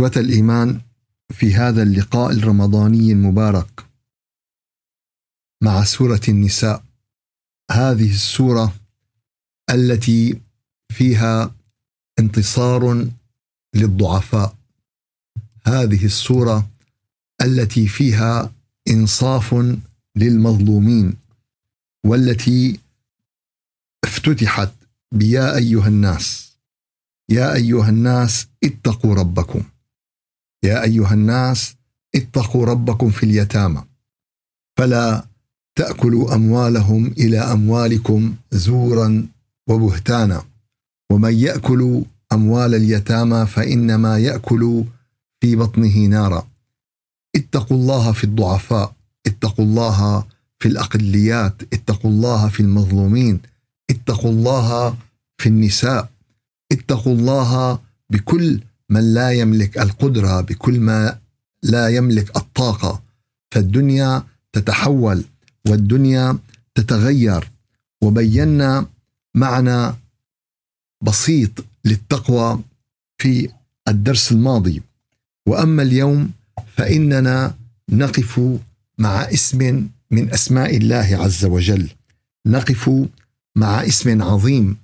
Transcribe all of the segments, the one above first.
إخوة الإيمان في هذا اللقاء الرمضاني المبارك مع سورة النساء. هذه السورة التي فيها انتصار للضعفاء. هذه السورة التي فيها إنصاف للمظلومين والتي افتتحت بيا أيها الناس. يا أيها الناس اتقوا ربكم. يا أيها الناس اتقوا ربكم في اليتامى. فلا تأكلوا أموالهم إلى أموالكم زورا وبهتانا. ومن يأكل أموال اليتامى فإنما يأكل في بطنه نارا. اتقوا الله في الضعفاء اتقوا الله في الأقليات اتقوا الله في المظلومين اتقوا الله في النساء اتقوا الله بكل من لا يملك القدرة بكل ما لا يملك الطاقة. فالدنيا تتحول والدنيا تتغير. وبينا معنى بسيط للتقوى في الدرس الماضي. وأما اليوم فإننا نقف مع اسم من أسماء الله عز وجل. نقف مع اسم عظيم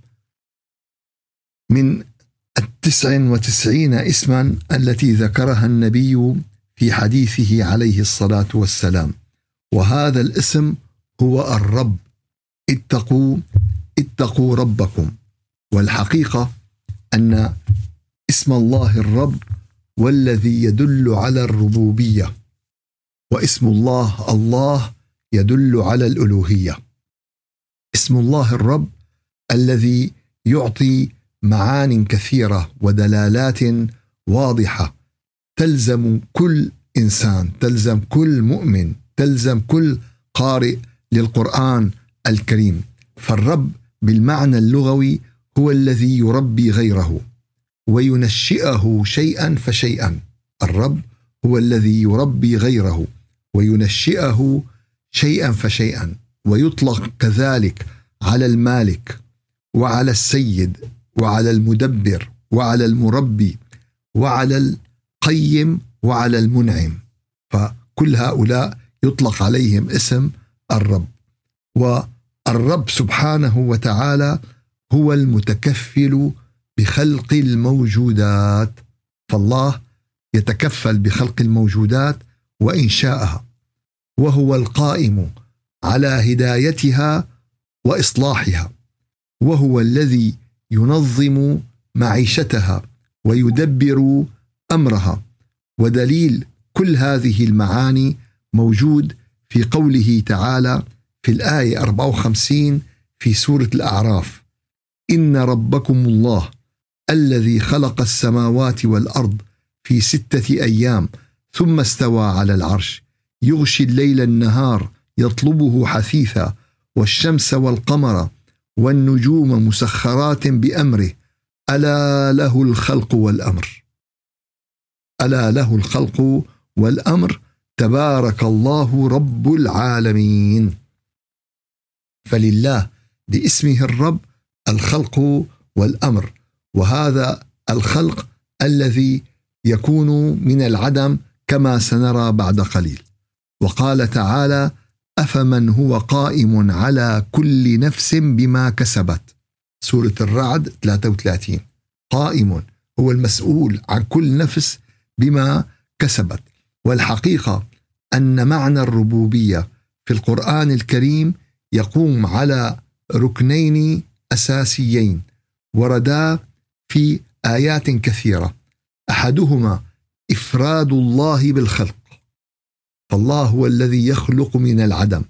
من التسع وتسعين اسما التي ذكرها النبي في حديثه عليه الصلاة والسلام. وهذا الاسم هو الرب. اتقوا اتقوا ربكم. والحقيقة أن اسم الله الرب والذي يدل على الربوبية واسم الله الله يدل على الألوهية. اسم الله الرب الذي يعطي معان كثيرة ودلالات واضحة. تلزم كل إنسان تلزم كل مؤمن تلزم كل قارئ للقرآن الكريم. فالرب بالمعنى اللغوي هو الذي يربي غيره وينشئه شيئا فشيئا. الرب هو الذي يربي غيره وينشئه شيئا فشيئا. ويطلق كذلك على المالك وعلى السيد وعلى المدبر وعلى المربي وعلى القيم وعلى المنعم. فكل هؤلاء يطلق عليهم اسم الرب. والرب سبحانه وتعالى هو المتكفل بخلق الموجودات. فالله يتكفل بخلق الموجودات وانشائها وهو القائم على هدايتها وإصلاحها. وهو الذي ينظم معيشتها ويدبر أمرها. ودليل كل هذه المعاني موجود في قوله تعالى في الآية 54 في سورة الأعراف. إن ربكم الله الذي خلق السماوات والأرض في ستة أيام ثم استوى على العرش. يغشي الليل النهار يطلبه حثيثا والشمس والقمر والنجوم مسخرات بأمره. ألا له الخلق والأمر. ألا له الخلق والأمر. تبارك الله رب العالمين. فلله باسمه الرب الخلق والأمر. وهذا الخلق الذي يكون من العدم كما سنرى بعد قليل. وقال تعالى أفمن هو قائم على كل نفس بما كسبت. سورة الرعد 33 قائم هو المسؤول عن كل نفس بما كسبت. والحقيقة أن معنى الربوبية في القرآن الكريم يقوم على ركنين أساسيين. وردا في آيات كثيرة. أحدهما إفراد الله بالخلق. فالله هو الذي يخلق من العدم.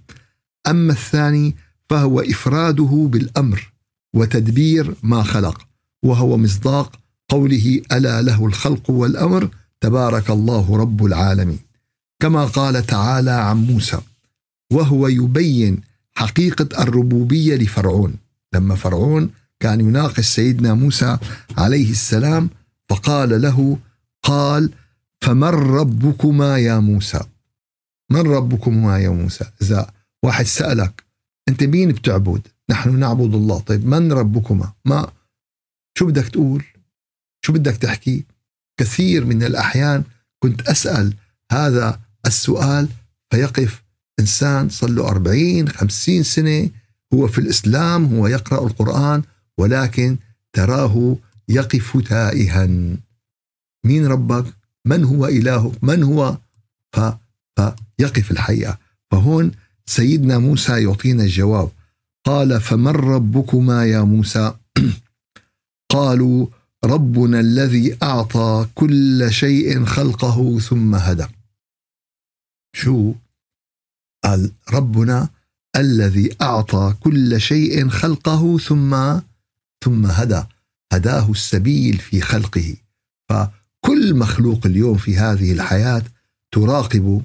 أما الثاني فهو إفراده بالأمر وتدبير ما خلق وهو مصداق قوله ألا له الخلق والأمر تبارك الله رب العالمين. كما قال تعالى عن موسى وهو يبين حقيقة الربوبية لفرعون. لما فرعون كان يناقش سيدنا موسى عليه السلام فقال له قال فمن ربكما يا موسى؟ من ربكما يا موسى؟ إذا واحد سألك أنت مين بتعبد؟ نحن نعبد الله. طيب من ربكما؟ ما؟ شو بدك تقول؟ شو بدك تحكي؟ كثير من الأحيان كنت أسأل هذا السؤال فيقف إنسان صار له 40 50 سنة هو في الإسلام هو يقرأ القرآن ولكن تراه يقف تائها. مين ربك؟ من هو إلهك؟ من هو؟ ف... فيقف الحقيقة. فهون سيدنا موسى يعطينا الجواب. قال فمن ربكما يا موسى؟ قالوا ربنا الذي أعطى كل شيء خلقه ثم هدى. شو؟ قال ربنا الذي أعطى كل شيء خلقه ثم ثم هدى. هداه السبيل في خلقه. فكل مخلوق اليوم في هذه الحياة تراقب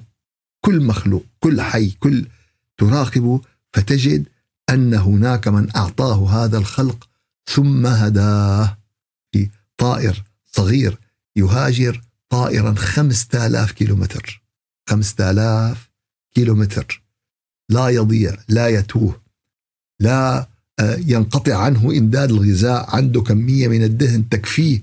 كل مخلوق كل حي كل تراقب فتجد أن هناك من أعطاه هذا الخلق ثم هداه. في طائر صغير يهاجر طائرا خمسة آلاف كيلومتر. خمسة آلاف كيلومتر. لا يضيع لا يتوه لا آه، ينقطع عنه إمداد الغذاء عنده كمية من الدهن تكفيه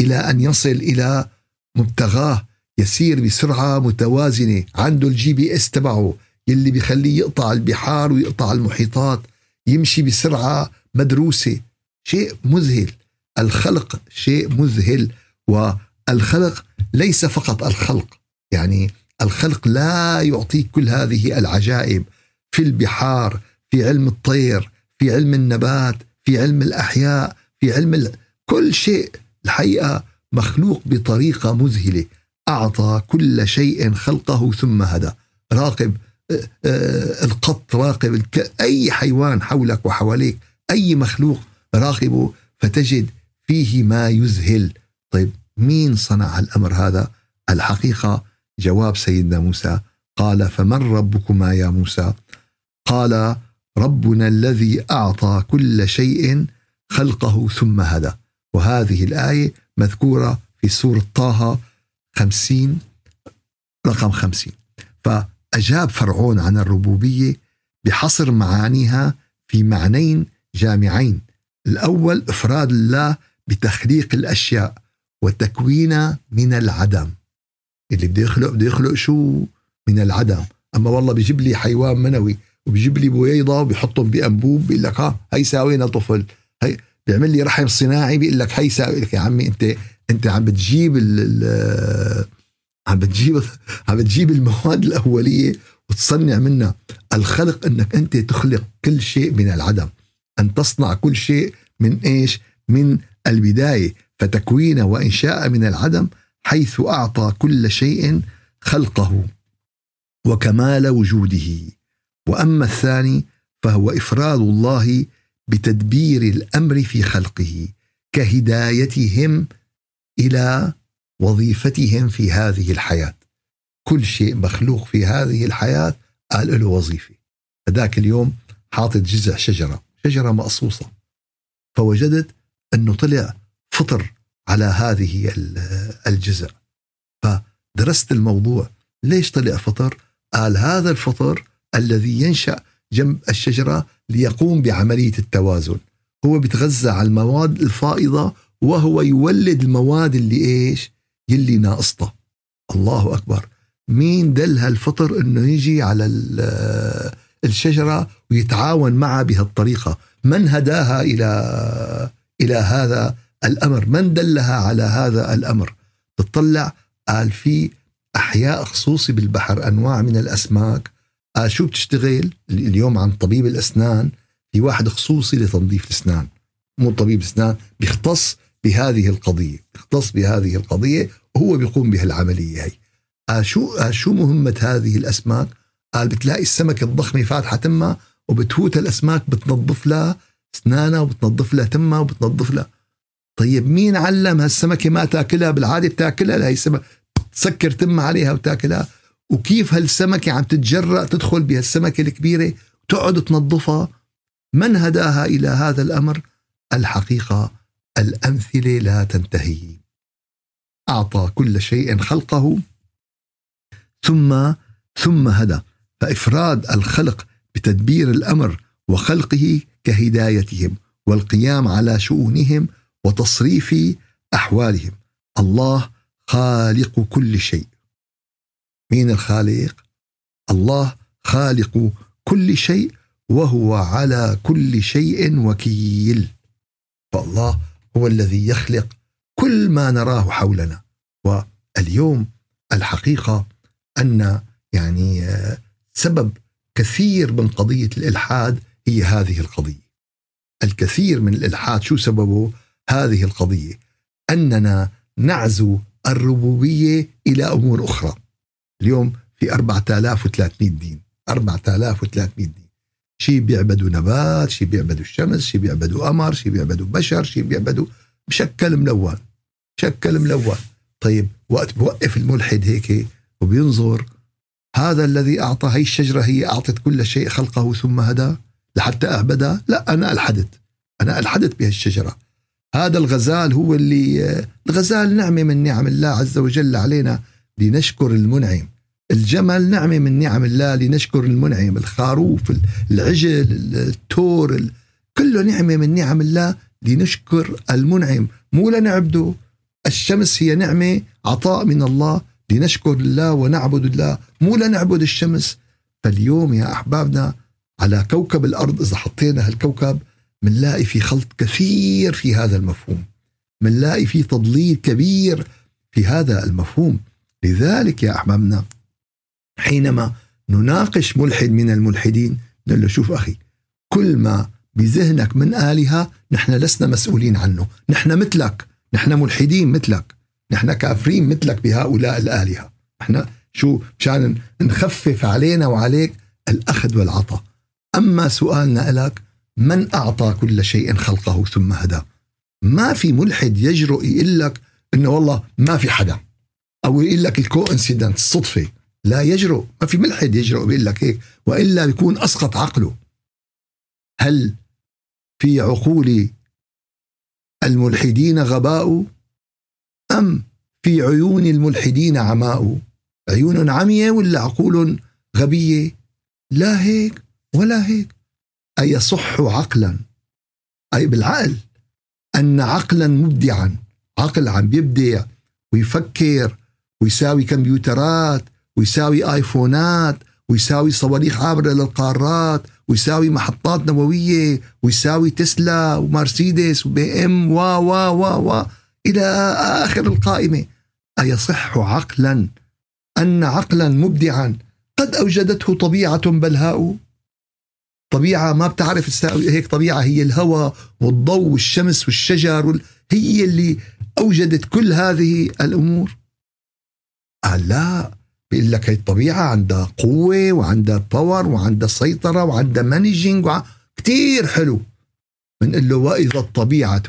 إلى أن يصل إلى مبتغاه. يسير بسرعة متوازنة عنده ال GPS تبعه يلي بيخليه يقطع البحار ويقطع المحيطات يمشي بسرعة مدروسة. شيء مذهل. الخلق شيء مذهل والخلق ليس فقط الخلق. يعني الخلق لا يعطيك كل هذه العجائب. في البحار في علم الطير في علم النبات في علم الأحياء في علم ال... كل شيء. الحقيقة مخلوق بطريقة مذهلة. أعطى كل شيء خلقه ثم هدى. راقب القط راقب أي حيوان حولك وحواليك أي مخلوق راقبه فتجد فيه ما يذهل. طيب مين صنع الأمر هذا؟ الحقيقة جواب سيدنا موسى. قال فمن ربكما يا موسى؟ قال ربنا الذي أعطى كل شيء خلقه ثم هدى. وهذه الآية مذكورة في سورة طه خمسين رقم خمسين. فأجاب فرعون عن الربوبية بحصر معانيها في معنين جامعين. الأول إفراد الله بتخليق الأشياء وتكوينها من العدم. اللي بده يخلق بده يخلق شو؟ من العدم. أما والله بيجيب لي حيوان منوي وبيجيب لي بويضة وبيحطهم بأنبوب بيقول لك ها هي ساوينا طفل. هي بيعمل لي رحم صناعي بيقول لك هي ساوي. لك يا عمي أنت انت عم بتجيب ال عم بتجيب عم بتجيب المواد الأولية وتصنع منها. الخلق إنك أنت تخلق كل شيء من العدم. أن تصنع كل شيء من إيش؟ من البداية. فتكوين وإنشاء من العدم حيث أعطى كل شيء خلقه وكمال وجوده. وأما الثاني فهو إفراد الله بتدبير الأمر في خلقه كهدايتهم إلى وظيفتهم في هذه الحياة. كل شيء مخلوق في هذه الحياة قال له وظيفة. هذاك اليوم حاطط جذع شجرة شجرة مقصوصة. فوجدت أنه طلع فطر على هذه الجذع فدرست الموضوع. ليش طلع فطر؟ قال هذا الفطر الذي ينشأ جنب الشجرة ليقوم بعملية التوازن. هو بيتغذى على المواد الفائضة وهو يولد المواد اللي إيش؟ يلي ناقصته. الله أكبر. مين دل هالفطر إنه يجي على الشجرة ويتعاون معها بهالطريقة؟ من هداها إلى إلى هذا الأمر؟ من دلها على هذا الأمر؟ تطلع قال في أحياء خصوصي بالبحر أنواع من الأسماك. قال شو بتشتغل؟ اليوم عن طبيب الأسنان. في واحد خصوصي لتنظيف الأسنان. مو طبيب اسنان بيختص بهذه القضية بيختص بهذه القضية وهو بيقوم بهالعمليه هي. شو شو مهمة هذه الأسماك؟ قال بتلاقي السمكه الضخمه فاتحة تمها وبتفوت الأسماك بتنظف لها أسنانها وبتنظف لها تمها وبتنظف لها. طيب مين علم هالسمكة ما تاكلها؟ بالعادة بتاكلها هي السمكه تسكر تمها عليها وتاكلها. وكيف هالسمكة عم تتجرأ تدخل بهالسمكة الكبيرة وتقعد تنظفها؟ من هداها إلى هذا الأمر؟ الحقيقة الأمثلة لا تنتهي. أعطى كل شيء خلقه ثم ثم هدى. فإفراد الخلق بتدبير الأمر وخلقه كهدايتهم والقيام على شؤونهم وتصريف أحوالهم. الله خالق كل شيء. مين الخالق؟ الله خالق كل شيء وهو على كل شيء وكيل. فالله هو الذي يخلق كل ما نراه حولنا واليوم الحقيقة أن يعني آه، سبب كثير من قضية الإلحاد هي هذه القضية. الكثير من الإلحاد شو سببه؟ هذه القضية أننا نعزو الربوبية إلى أمور أخرى. اليوم في 4300 دين، 4300 دين. شي بيعبدوا نبات، شي بيعبدوا الشمس، شي بيعبدوا قمر، شي بيعبدوا بشر، شي بيعبدوا بشكل ملون. شكل ملون. طيب وقت بوقف الملحد هيك وبينظر هذا الذي أعطى هي الشجرة هي أعطت كل شيء خلقه ثم هدى لحتى أعبدها لا أنا ألحدت أنا ألحدت بهالشجرة هذا الغزال هو اللي الغزال نعمة من نعم الله عز وجل علينا لنشكر المنعم الجمل نعمة من نعم الله لنشكر المنعم الخروف العجل التور كله نعمة من نعم الله لنشكر المنعم. مو لنعبده الشمس هي نعمة عطاء من الله لنشكر الله ونعبد الله. مو لنعبد الشمس. فاليوم يا أحبابنا على كوكب الأرض إذا حطينا هالكوكب منلاقي في خلط كثير في هذا المفهوم. منلاقي في تضليل كبير في هذا المفهوم. لذلك يا أحبابنا حينما نناقش ملحد من الملحدين نقول له شوف أخي كل ما بذهنك من آلهة نحن لسنا مسؤولين عنه. نحن مثلك نحن ملحدين مثلك نحن كافرين مثلك بهؤلاء الآلهة. نحن شو مشان نخفف علينا وعليك الأخذ والعطاء. أما سؤالنا لك من أعطى كل شيء خلقه ثم هدى؟ ما في ملحد يجرؤ يقول لك إنه والله ما في حدا أو يقول لك الكو انسيدنت الصدفة. لا يجرؤ. ما في ملحد يجرؤ بيقول لك هيك وإلا بيكون أسقط عقله. هل في عقول الملحدين غباء؟ أم في عيون الملحدين عماء؟ عيون عمية ولا عقول غبية؟ لا هيك ولا هيك. أيصح عقلا؟ أي بالعقل. أن عقلا مبدعا. عقل عم بيبدع ويفكر ويساوي كمبيوترات ويساوي آيفونات ويساوي صواريخ عابرة للقارات ويساوي محطات نووية ويساوي تسلا ومرسيدس وبي إم و و و و إلى آخر القائمة. أيصح عقلا أن عقلا مبدعا قد أوجدته طبيعة بلهاء طبيعة ما بتعرف هيك طبيعة هي الهواء والضوء والشمس والشجر هي اللي أوجدت كل هذه الأمور. قال لا بيقول لك هي الطبيعة عندها قوة وعندها power وعندها سيطرة وعندها managing. كتير حلو. بنقول له وإذا الطبيعة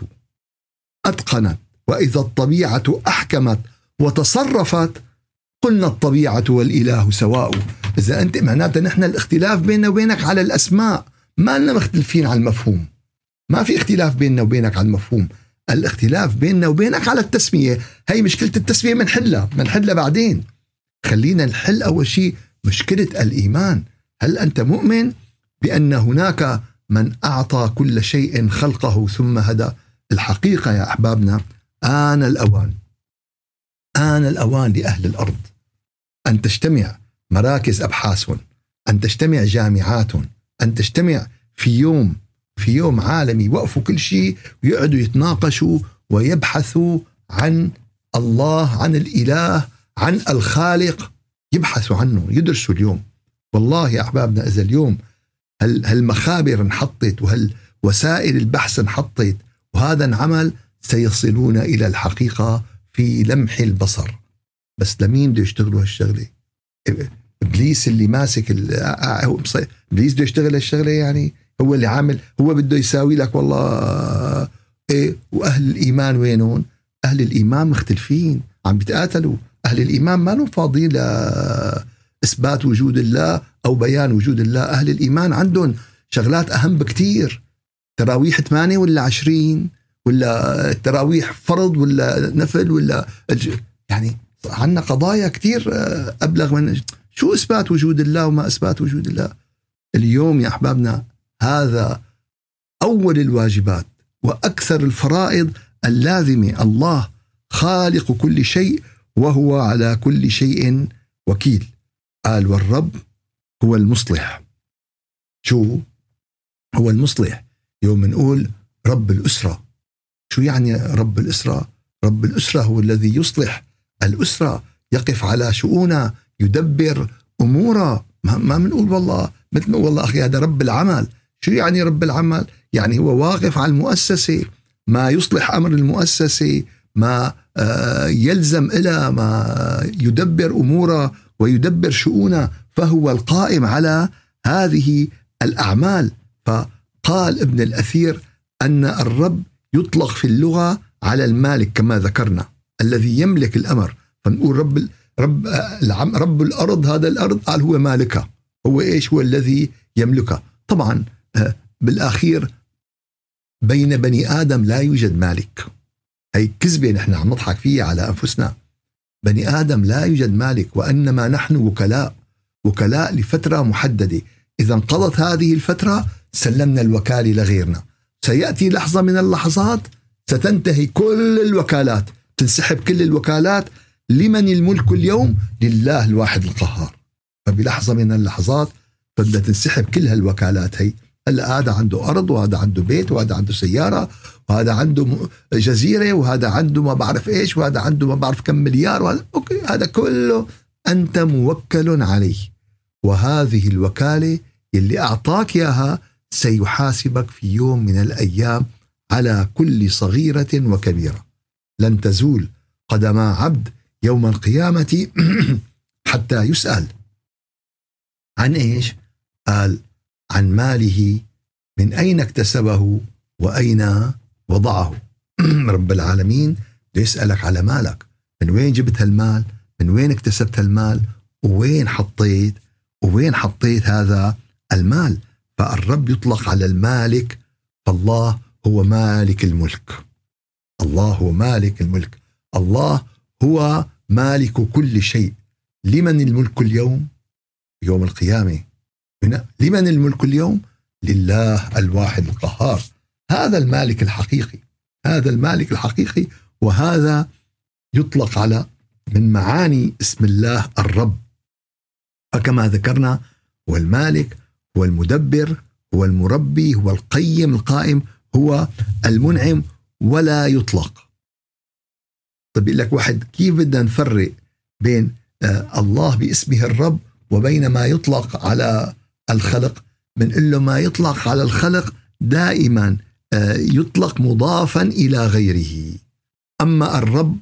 أتقنت وإذا الطبيعة أحكمت وتصرفت قلنا الطبيعة والإله سواء. إذا أنت معناتها نحن الاختلاف بيننا وبينك على الأسماء. ما لنا مختلفين على المفهوم. ما في اختلاف بيننا وبينك على المفهوم. الاختلاف بيننا وبينك على التسمية. هي مشكلة التسمية بنحلها بنحلها بعدين. خلينا نحل أول شيء مشكلة الإيمان. هل أنت مؤمن بأن هناك من أعطى كل شيء خلقه ثم هدى؟ الحقيقة يا أحبابنا آن الأوان. آن الأوان لأهل الأرض. أن تجتمع مراكز أبحاث أن تجتمع جامعات أن تجتمع في يوم في يوم عالمي يوقفوا كل شيء ويقعدوا يتناقشوا ويبحثوا عن الله عن الإله عن الخالق يبحثوا عنه يدرسوا اليوم. والله يا أحبابنا إذا اليوم هالمخابر انحطت وهالوسائل البحث انحطت وهذا انعمل سيصلون إلى الحقيقة في لمح البصر. بس لمين بده يشتغلوا هالشغلة؟ إبليس اللي ماسك إبليس بده يشتغل هالشغلة يعني؟ هو اللي عامل هو بده يساوي لك والله. إيه وأهل الإيمان وينهم؟ أهل الإيمان مختلفين عم بيتقاتلوا. أهل الإيمان ما لهم فاضيين لاثبات وجود الله أو بيان وجود الله. أهل الإيمان عندهم شغلات أهم بكتير تراويح 8 ولا 20 ولا التراويح فرض ولا نفل ولا يعني عندنا قضايا كثير آه، أبلغ من شو إثبات وجود الله وما إثبات وجود الله؟ اليوم يا أحبابنا هذا أول الواجبات وأكثر الفرائض اللازمة. الله خالق كل شيء وهو على كل شيء وكيل. قال والرب هو المصلح. شو؟ هو المصلح. يوم نقول رب الأسرة. شو يعني رب الأسرة؟ رب الأسرة هو الذي يصلح. الأسرة يقف على شؤونها يدبر أمورها. ما بنقول والله. مثل ما والله أخي هذا رب العمل. شو يعني رب العمل؟ يعني هو واقف على المؤسسة. ما يصلح أمر المؤسسة ما آه، يلزم إلى ما يدبر أمورها ويدبر شؤونها فهو القائم على هذه الأعمال. فقال ابن الأثير أن الرب يطلق في اللغة على المالك كما ذكرنا الذي يملك الأمر. فنقول رب رب رب الأرض هذا الأرض قال هو مالكها هو إيش؟ هو الذي يملكها طبعا آه، بالأخير بين بني آدم لا يوجد مالك. هي كذبة نحن عم نضحك فيها على أنفسنا. بني آدم لا يوجد مالك وإنما نحن وكلاء وكلاء لفترة محددة. إذا انقضت هذه الفترة سلمنا الوكالة لغيرنا. سيأتي لحظة من اللحظات ستنتهي كل الوكالات. تنسحب كل الوكالات. لمن الملك اليوم؟ لله الواحد القهار. فبلحظة من اللحظات بدها تنسحب كل هالوكالات هي. هلا هذا عنده أرض وهذا عنده بيت وهذا عنده سيارة وهذا عنده جزيرة وهذا عنده ما بعرف إيش وهذا عنده ما بعرف كم مليار وهذا أوكي هذا كله أنت موكل عليه. وهذه الوكالة اللي أعطاك إياها سيحاسبك في يوم من الأيام على كل صغيرة وكبيرة. لن تزول قدما عبد يوم القيامة حتى يسأل. عن إيش؟ قال عن ماله من أين اكتسبه؟ وأين وضعه. رب العالمين يسألك على مالك. من وين جبت هالمال؟ من وين اكتسبت هالمال؟ وين حطيت؟ وين حطيت هذا المال؟ فالرب يطلق على المالك فالله هو مالك الملك. الله هو مالك الملك. الله هو مالك كل شيء. لمن الملك اليوم؟ يوم القيامة. لمن الملك اليوم؟ لله الواحد القهار. هذا المالك الحقيقي هذا المالك الحقيقي وهذا يطلق على من معاني اسم الله الرب. فكما ذكرنا هو المالك هو المدبر هو المربي هو القيم القائم هو المنعم ولا يطلق. طيب لك واحد كيف بدنا نفرق بين آه الله باسمه الرب وبين ما يطلق على الخلق؟ بنقول له ما يطلق على الخلق دائما يطلق مضافا إلى غيره. أما الرب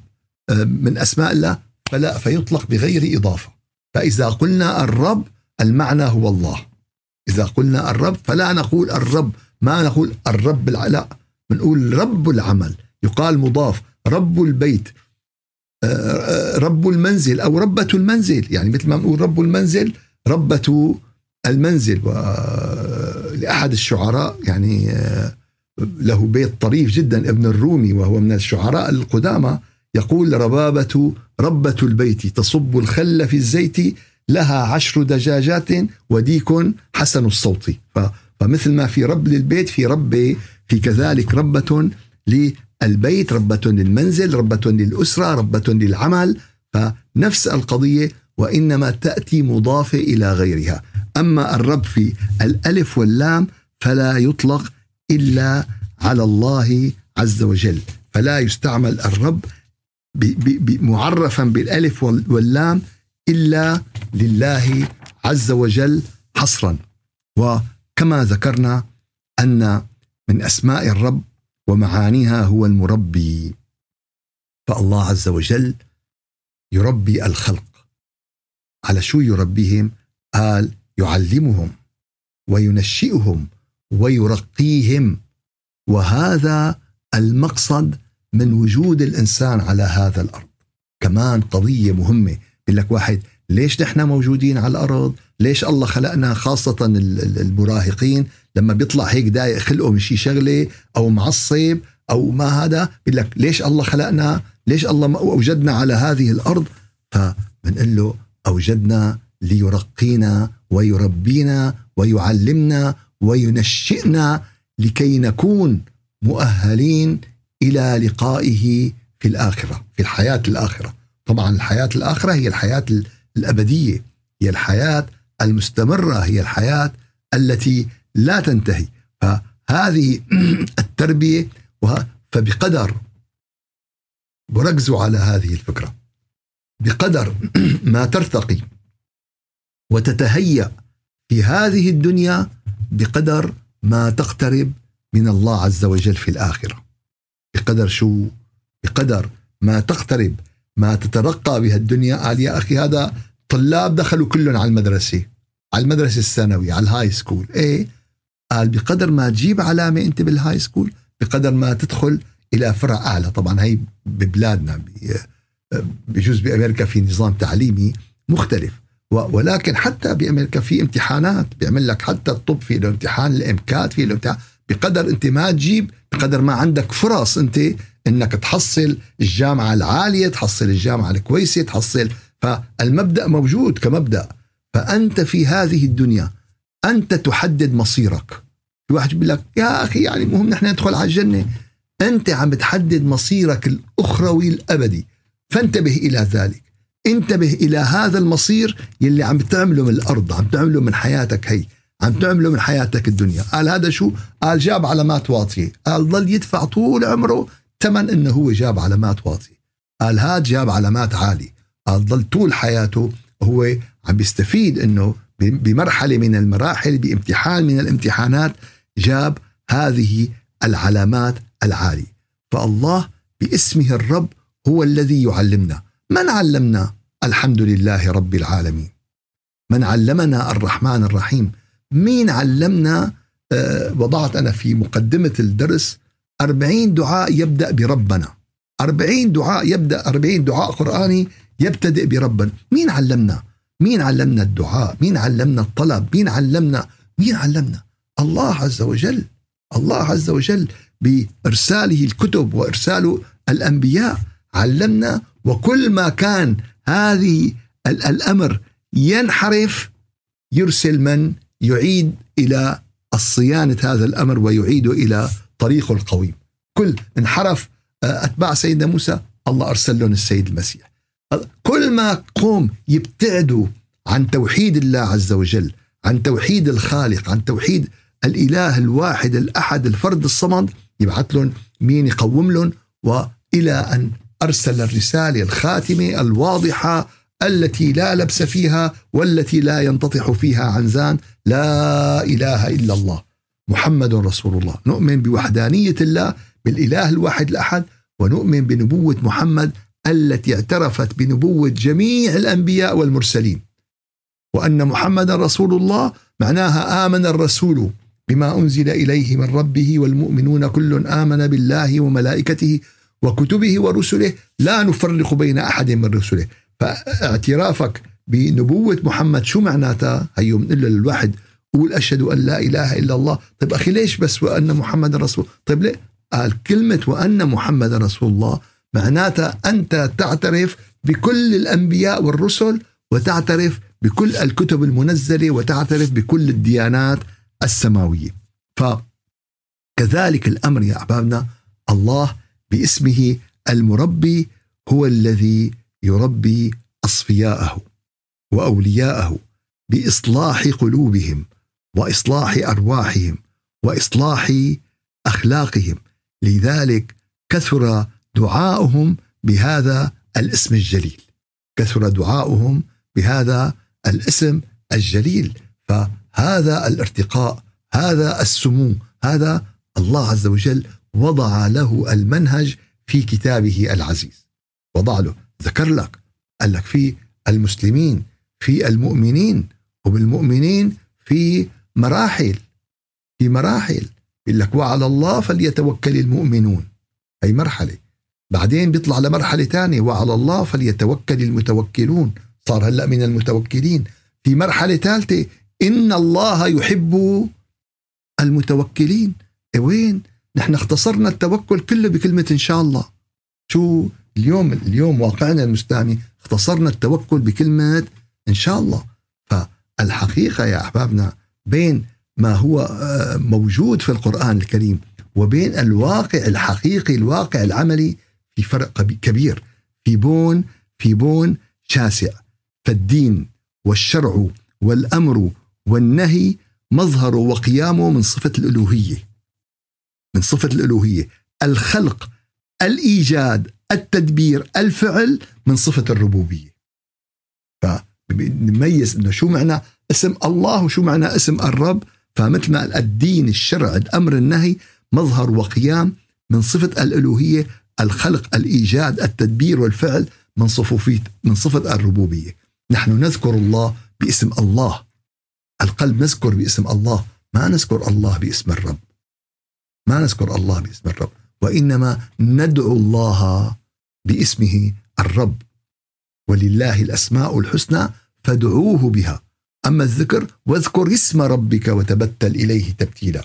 آه، من أسماء الله فلا فيطلق بغير إضافة. فإذا قلنا الرب المعنى هو الله. إذا قلنا الرب فلا نقول الرب. ما نقول الرب لا بنقول رب العمل. يقال مضاف رب البيت آه، رب المنزل أو ربة المنزل. يعني مثل ما نقول رب المنزل ربة المنزل. لأحد الشعراء يعني آه، له بيت طريف جدا ابن الرومي وهو من الشعراء القدامى يقول ربابة ربة البيت تصب الخل في الزيت لها عشر دجاجات وديك حسن الصوت. فمثل ما في رب للبيت في رب في كذلك ربة للبيت ربة للمنزل ربة للأسرة ربة للعمل. فنفس القضية وإنما تأتي مضافة إلى غيرها. أما الرب في الألف واللام فلا يطلق إلا على الله عز وجل. فلا يستعمل الرب معرفا بالألف واللام إلا لله عز وجل حصرا. وكما ذكرنا أن من أسماء الرب ومعانيها هو المربي. فالله عز وجل يربي الخلق. على شو يربيهم؟ قال يعلمهم وينشئهم ويرقيهم. وهذا المقصد من وجود الإنسان على هذا الأرض. كمان قضية مهمة بيقول لك واحد ليش نحن موجودين على الأرض؟ ليش الله خلقنا خاصة المراهقين؟ لما بيطلع هيك دايق خلقه من شي شغلة أو معصب أو ما هذا بيقول لك ليش الله خلقنا؟ ليش الله أوجدنا على هذه الأرض؟ فبنقول له أوجدنا ليرقينا ويربينا ويعلمنا وينشئنا لكي نكون مؤهلين إلى لقائه في الآخرة في الحياة الآخرة. طبعا الحياة الآخرة هي الحياة الأبدية هي الحياة المستمرة هي الحياة التي لا تنتهي. فهذه التربية فبقدر وركزوا على هذه الفكرة. بقدر ما ترتقي وتتهيأ في هذه الدنيا بقدر ما تقترب من الله عز وجل في الآخرة. بقدر شو؟ بقدر ما تقترب ما تترقى بها الدنيا. قال يا أخي هذا طلاب دخلوا كلهم على المدرسة على المدرسة الثانوية على ال high school إيه؟ قال بقدر ما تجيب علامة أنت بال high school بقدر ما تدخل إلى فرع أعلى. طبعا هي ببلادنا بجوز بأمريكا في نظام تعليمي مختلف. ولكن حتى بامريكا في امتحانات بيعمل لك حتى الطب في له امتحان ال MCAT في له امتحان بقدر أنت ما تجيب بقدر ما عندك فرص أنت إنك تحصل الجامعة العالية تحصل الجامعة الكويسة تحصل. فالمبدأ موجود كمبدأ. فأنت في هذه الدنيا أنت تحدد مصيرك. في واحد بيقول لك يا أخي يعني مهم نحن ندخل على الجنة. أنت عم تحدد مصيرك الأخروي الأبدي. فانتبه إلى ذلك. انتبه إلى هذا المصير يلي عم تعمله من الأرض عم تعمله من حياتك هي عم تعمله من حياتك الدنيا. قال هذا شو؟ قال جاب علامات واطية. قال ظل يدفع طول عمره ثمن إنه هو جاب علامات واطية. قال هذا جاب علامات عالية. قال ظل طول حياته هو عم بيستفيد إنه بمرحلة من المراحل بامتحان من الامتحانات جاب هذه العلامات العالية. فالله باسمه الرب هو الذي يعلمنا. من علمنا الحمد لله رب العالمين؟ من علمنا الرحمن الرحيم؟ مين علمنا؟ آه وضعت أنا في مقدمة الدرس أربعين دعاء يبدأ بربنا. أربعين دعاء يبدأ أربعين دعاء قرآني يبتدئ بربنا. مين علمنا؟ مين علمنا الدعاء؟ مين علمنا الطلب؟ مين علمنا؟ مين علمنا؟ الله عز وجل. الله عز وجل بإرساله الكتب وإرساله الأنبياء علمنا وكل ما كان هذه الأمر ينحرف يرسل من يعيد إلى الصيانة هذا الأمر ويعيده إلى طريقه القويم. كل انحرف آه، أتباع سيدنا موسى الله أرسل لهم السيد المسيح. كل ما قوم يبتعدوا عن توحيد الله عز وجل، عن توحيد الخالق، عن توحيد الإله الواحد الأحد الفرد الصمد يبعث لهم مين يقوم لهم وإلى أن أرسل الرسالة الخاتمة الواضحة التي لا لبس فيها والتي لا ينتطح فيها عنزان لا إله إلا الله. محمد رسول الله. نؤمن بوحدانية الله بالإله الواحد الأحد ونؤمن بنبوة محمد التي اعترفت بنبوة جميع الأنبياء والمرسلين. وأن محمد رسول الله معناها آمن الرسول بما أنزل إليه من ربه والمؤمنون كل آمن بالله وملائكته وكتبه ورسله لا نفرق بين أحد من رسله. فاعترافك بنبوة محمد شو معناتها؟ هيو بنقول للواحد. قول أشهد أن لا إله إلا الله. طيب أخي ليش بس وأن محمد رسول؟ طيب ليه؟ قال كلمة وأن محمد رسول الله معناتها أنت تعترف بكل الأنبياء والرسل وتعترف بكل الكتب المنزلة وتعترف بكل الديانات السماوية. فكذلك الأمر يا أحبابنا الله باسمه المربي هو الذي يربي أصفياءه وأولياءه بإصلاح قلوبهم وإصلاح أرواحهم وإصلاح أخلاقهم. لذلك كثر دعاؤهم بهذا الاسم الجليل. كثر دعاؤهم بهذا الاسم الجليل. فهذا الارتقاء هذا السمو هذا الله عز وجل وضع له المنهج في كتابه العزيز. وضع له ذكر لك قال لك في المسلمين في المؤمنين وبالمؤمنين في مراحل في مراحل. يقول لك وعلى الله فليتوكل المؤمنون. هي مرحلة. بعدين بيطلع لمرحلة ثانية وعلى الله فليتوكل المتوكلون. صار هلأ من المتوكلين. في مرحلة ثالثة إن الله يحب المتوكلين. إيه وين؟ نحن اختصرنا التوكل كله بكلمة إن شاء الله. شو؟ اليوم اليوم واقعنا المسلمي اختصرنا التوكل بكلمة إن شاء الله. فالحقيقة يا أحبابنا بين ما هو آه، موجود في القرآن الكريم وبين الواقع الحقيقي الواقع العملي في فرق كبير. في بون في بون شاسع. فالدين والشرع والأمر والنهي مظهر وقيامه من صفة الألوهية. من صفة الألوهية. الخلق الإيجاد التدبير الفعل من صفة الربوبية. فنميز إنه شو معنى اسم الله وشو معنى اسم الرب. فمثل ما الدين الشرع الأمر النهي مظهر وقيام من صفة الألوهية الخلق الإيجاد التدبير والفعل من صفوفية من صفة الربوبية. نحن نذكر الله باسم الله. القلب نذكر باسم الله ما نذكر الله باسم الرب. ما نذكر الله باسم الرب وإنما ندعو الله باسمه الرب. ولله الأسماء الحسنى فادعوه بها. أما الذكر واذكر اسم ربك وتبتل إليه تبتيلا.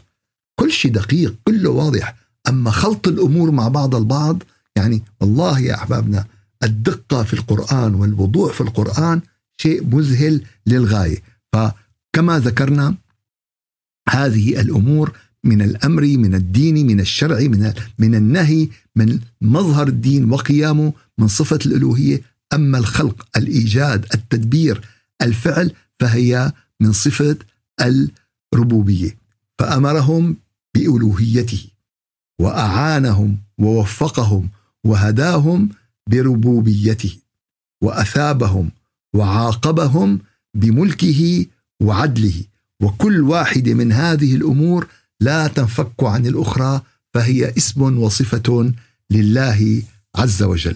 كل شيء دقيق كله واضح. أما خلط الأمور مع بعض البعض يعني والله يا أحبابنا الدقة في القرآن والوضوح في القرآن شيء مذهل للغاية. فكما ذكرنا هذه الأمور من الأمر من الدين من الشرع من من النهي من مظهر الدين وقيامه من صفة الألوهية. أما الخلق الإيجاد التدبير الفعل فهي من صفة الربوبية. فأمرهم بألوهيته وأعانهم ووفقهم وهداهم بربوبيته وأثابهم وعاقبهم بملكه وعدله. وكل واحدة من هذه الأمور لا تنفك عن الأخرى فهي اسم وصفة لله عز وجل.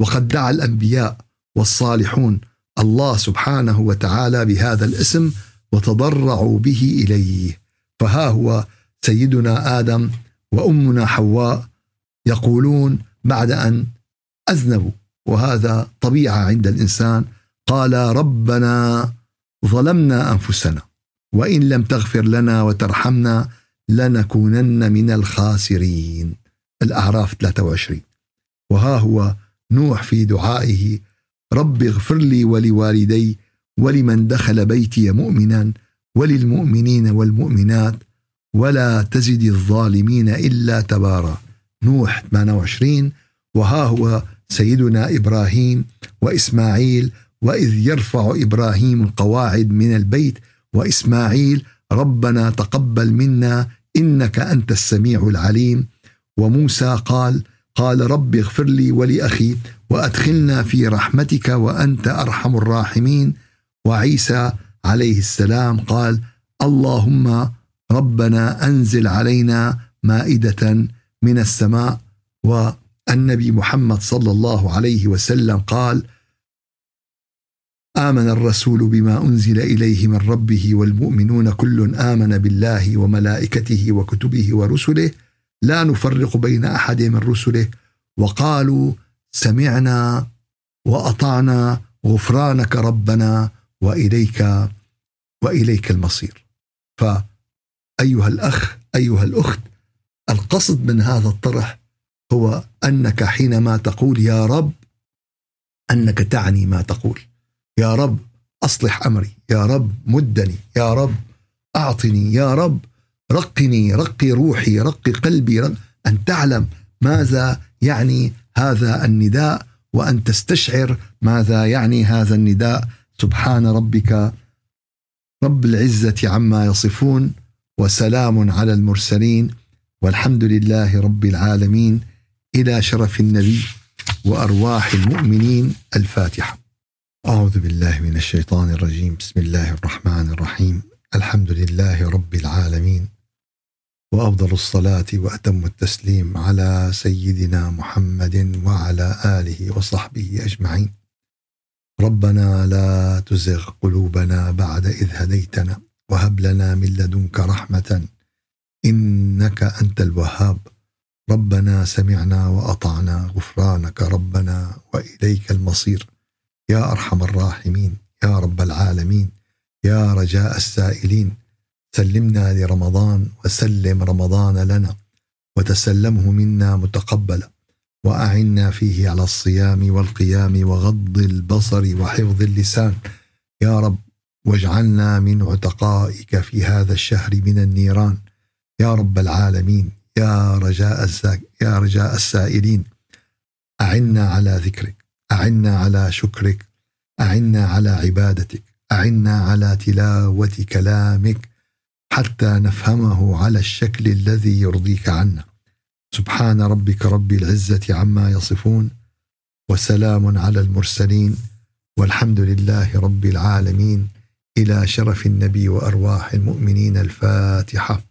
وقد دعا الأنبياء والصالحون الله سبحانه وتعالى بهذا الاسم وتضرعوا به إليه. فها هو سيدنا آدم وأمنا حواء يقولون بعد أن أذنبوا. وهذا طبيعة عند الإنسان. قال ربنا ظلمنا أنفسنا وإن لم تغفر لنا وترحمنا لنكونن من الخاسرين. الأعراف 23 وها هو نوح في دعائه رب اغفر لي ولوالدي ولمن دخل بيتي مؤمنا وللمؤمنين والمؤمنات ولا تزد الظالمين إلا تبارا. نوح 28 وها هو سيدنا إبراهيم وإسماعيل وإذ يرفع إبراهيم القواعد من البيت وإسماعيل ربنا تقبل منا إنك أنت السميع العليم. وموسى قال قال رب اغفر لي ولأخي وأدخلنا في رحمتك وأنت أرحم الراحمين. وعيسى عليه السلام قال اللهم ربنا أنزل علينا مائدة من السماء. والنبي محمد صلى الله عليه وسلم قال آمن الرسول بما أنزل إليه من ربه والمؤمنون كل آمن بالله وملائكته وكتبه ورسله. لا نفرق بين أحد من رسله. وقالوا سمعنا وأطعنا غفرانك ربنا وإليك وإليك المصير. فأيها الأخ أيها الأخت القصد من هذا الطرح هو أنك حينما تقول يا رب أنك تعني ما تقول. يا رب أصلح أمري يا رب مدني يا رب أعطني يا رب رقني رقي روحي رقي قلبي رق أن تعلم ماذا يعني هذا النداء وأن تستشعر ماذا يعني هذا النداء. سبحان ربك رب العزة عما يصفون وسلام على المرسلين والحمد لله رب العالمين. إلى شرف النبي وأرواح المؤمنين. الفاتحة. أعوذ بالله من الشيطان الرجيم. بسم الله الرحمن الرحيم. الحمد لله رب العالمين وأفضل الصلاة وأتم التسليم على سيدنا محمد وعلى آله وصحبه أجمعين. ربنا لا تزغ قلوبنا بعد إذ هديتنا وهب لنا من لدنك رحمة إنك أنت الوهاب. ربنا سمعنا وأطعنا غفرانك ربنا وإليك المصير. يا أرحم الراحمين يا رب العالمين يا رجاء السائلين. سلمنا لرمضان وسلم رمضان لنا وتسلمه منا متقبلا وأعنا فيه على الصيام والقيام وغض البصر وحفظ اللسان. يا رب واجعلنا من عتقائك في هذا الشهر من النيران. يا رب العالمين يا رجاء يا رجاء السائلين أعنا على ذكرك. أعنا على شكرك أعنا على عبادتك أعنا على تلاوة كلامك حتى نفهمه على الشكل الذي يرضيك عنا. سبحان ربك رب العزة عما يصفون وسلام على المرسلين والحمد لله رب العالمين. إلى شرف النبي وأرواح المؤمنين الفاتحة.